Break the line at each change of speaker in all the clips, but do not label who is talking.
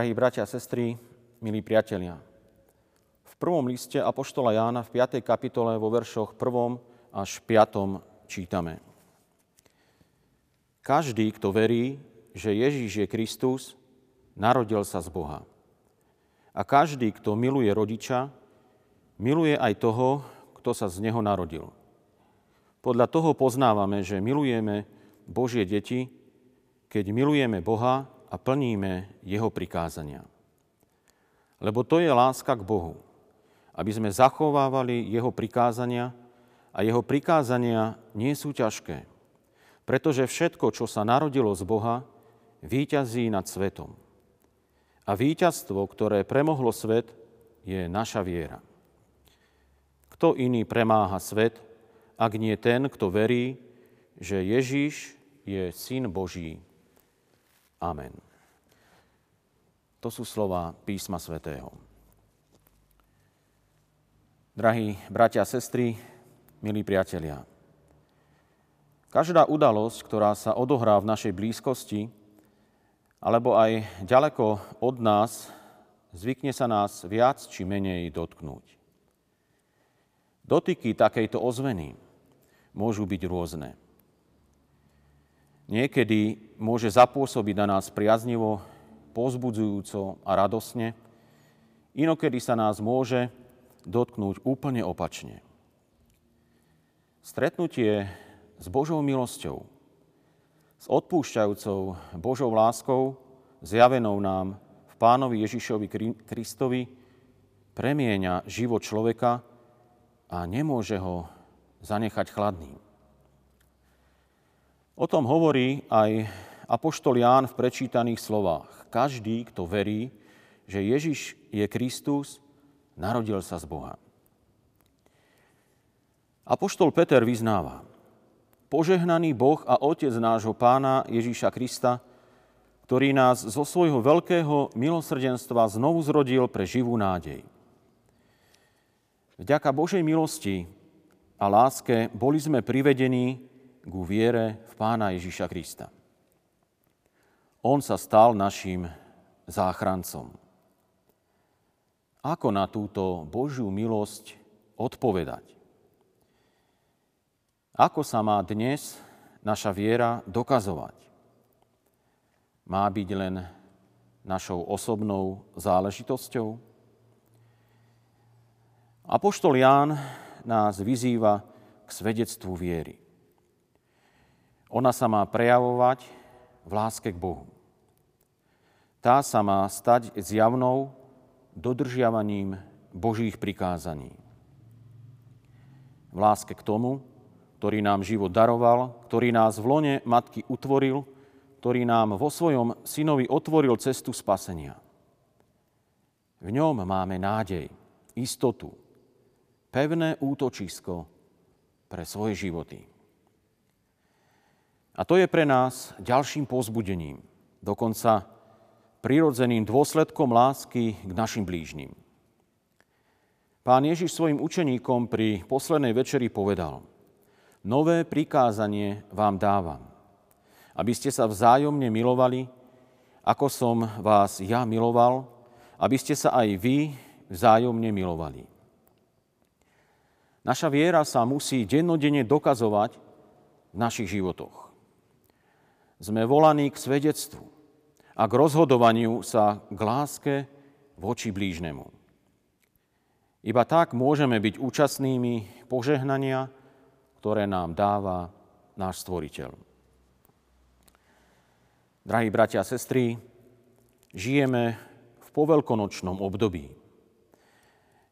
Drahí bratia a sestry, milí priatelia, v prvom liste Apoštola Jána v 5. kapitole vo veršoch 1. až 5. čítame. Každý, kto verí, že Ježíš je Kristus, narodil sa z Boha. A každý, kto miluje rodiča, miluje aj toho, kto sa z neho narodil. Podľa toho poznávame, že milujeme Božie deti, keď milujeme Boha a plníme Jeho prikázania. Lebo to je láska k Bohu, aby sme zachovávali Jeho prikázania a Jeho prikázania nie sú ťažké, pretože všetko, čo sa narodilo z Boha, výťazí nad svetom. A víťazstvo, ktoré premohlo svet, je naša viera. Kto iný premáha svet, ak nie ten, kto verí, že Ježíš je Syn Boží. Amen. To sú slova písma svätého. Drahí bratia a sestry, milí priatelia, Každá udalosť, ktorá sa odohrá v našej blízkosti, alebo aj ďaleko od nás, zvykne sa nás viac či menej dotknúť. Dotyky takejto ozveny môžu byť rôzne. Niekedy môže zapôsobiť na nás priaznivo, pozbudzujúco a radosne, inokedy sa nás môže dotknúť úplne opačne. Stretnutie s Božou milosťou, s odpúšťajúcou Božou láskou, zjavenou nám v Pánovi Ježišovi Kristovi, premieňa život človeka a nemôže ho zanechať chladným. O tom hovorí aj Apoštol Ján v prečítaných slovách. Každý, kto verí, že Ježiš je Kristus, narodil sa z Boha. Apoštol Peter vyznáva, požehnaný Boh a Otec nášho Pána Ježíša Krista, ktorý nás zo svojho veľkého milosrdenstva znovu zrodil pre živú nádej. Vďaka Božej milosti a láske boli sme privedení ku viere v Pána Ježíša Krista. On sa stal našim záchrancom. Ako na túto Božiu milosť odpovedať? Ako sa má dnes naša viera dokazovať? Má byť len našou osobnou záležitosťou? Apoštol Ján nás vyzýva k svedectvu viery. Ona sa má prejavovať v láske k Bohu. Tá sa má stať zjavnou dodržiavaním Božích prikázaní. V láske k tomu, ktorý nám život daroval, ktorý nás v lone matky utvoril, ktorý nám vo svojom synovi otvoril cestu spasenia. V ňom máme nádej, istotu, pevné útočisko pre svoje životy. A to je pre nás ďalším pozbudením, dokonca prirodzeným dôsledkom lásky k našim blížnym. Pán Ježiš svojim učeníkom pri poslednej večeri povedal – Nové prikázanie vám dávam, aby ste sa vzájomne milovali, ako som vás ja miloval, aby ste sa aj vy vzájomne milovali. Naša viera sa musí dennodenne dokazovať v našich životoch. Sme volaní k svedectvu a k rozhodovaniu sa k láske voči blížnemu. Iba tak môžeme byť účastnými požehnania, ktoré nám dáva náš Stvoriteľ. Drahí bratia a sestry, žijeme v poveľkonočnom období.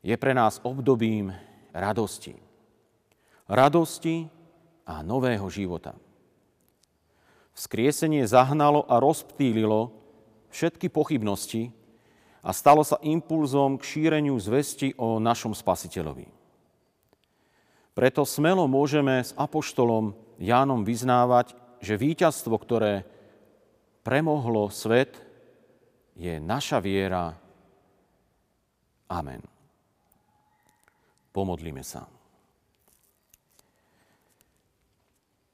Je pre nás obdobím radosti. Radosti a nového života. Vzkriesenie zahnalo a rozptýlilo všetky pochybnosti a stalo sa impulzom k šíreniu zvesti o našom spasiteľovi. Preto smelo môžeme s apoštolom Jánom vyznávať, že víťazstvo, ktoré premohlo svet, je naša viera. Amen. Pomodlíme sa.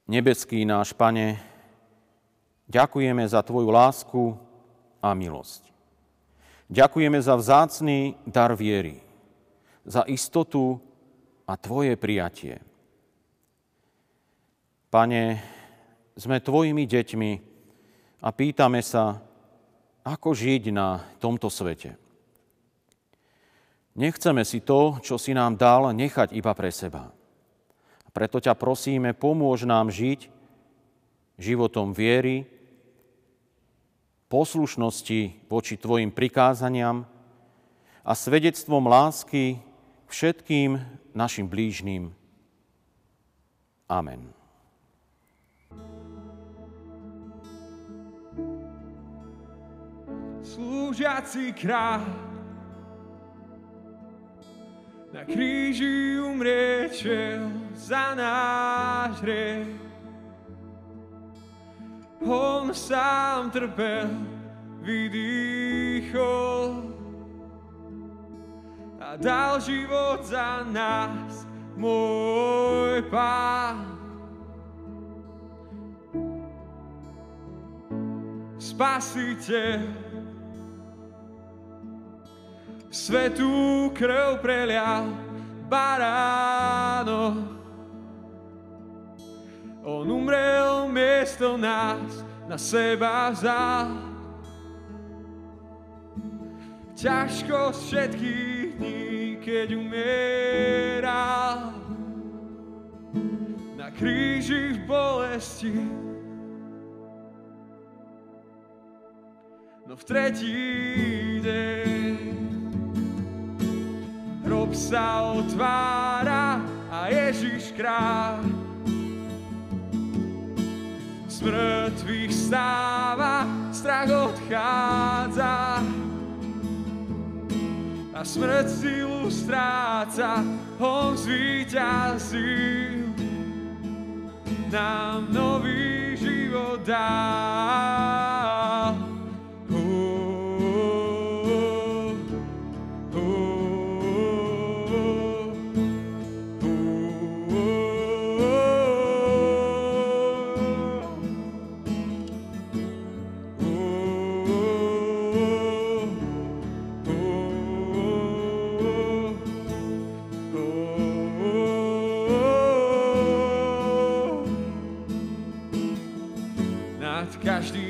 Nebeský náš Pane, ďakujeme za Tvoju lásku a milosť. Ďakujeme za vzácný dar viery, za istotu a Tvoje prijatie. Pane, sme Tvojimi deťmi a pýtame sa, ako žiť na tomto svete. Nechceme si to, čo si nám dal, nechať iba pre seba. Preto ťa prosíme, pomôž nám žiť životom viery, poslušnosti voči Tvojim prikázaniam a svedectvom lásky všetkým našim blížným. Amen.
Slúžiaci kráľ na kríži umriečel za náš hriech. On sám trpel, vydýchol a dal život za nás, môj pán. Spasiteľ, svetú krv prelial, baráno. On umrel miesto nás, na seba vzal. Ťažkosť všetkých dní, keď umieral. Na kríži v bolesti. No v tretí deň hrob sa otvára a Ježiš kráľ mŕtvych stáva, strach odchádza a smrť silu stráca, on zvýťazil, nám nový život dá.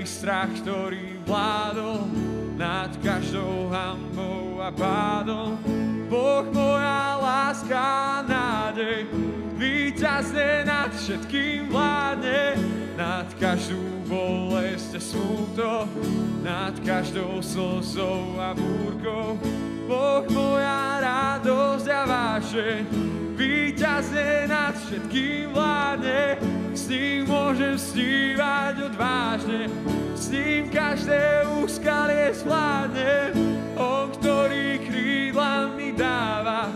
Strach, ktorý vládol nad každou hambou a pádom. Boh moja láska, nádej, víťazne nad všetkým vládne, nad každú bolesť a smúto, nad každou slzou a búrkou. Boh moja radosť a vášeň, víťazne nad všetkým vládne, s ním môžem snívať odvážne, s ním každé úskalie zvládne, on, ktorý krídla mi dáva,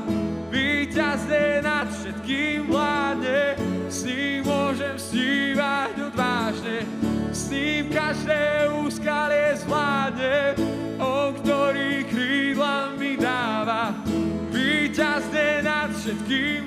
víťazne nad všetkým vládne, s ním môžem snívať odvážne, s ním každé úskalie zvládne, on, ktorý krídla mi dáva, víťazne nad všetkým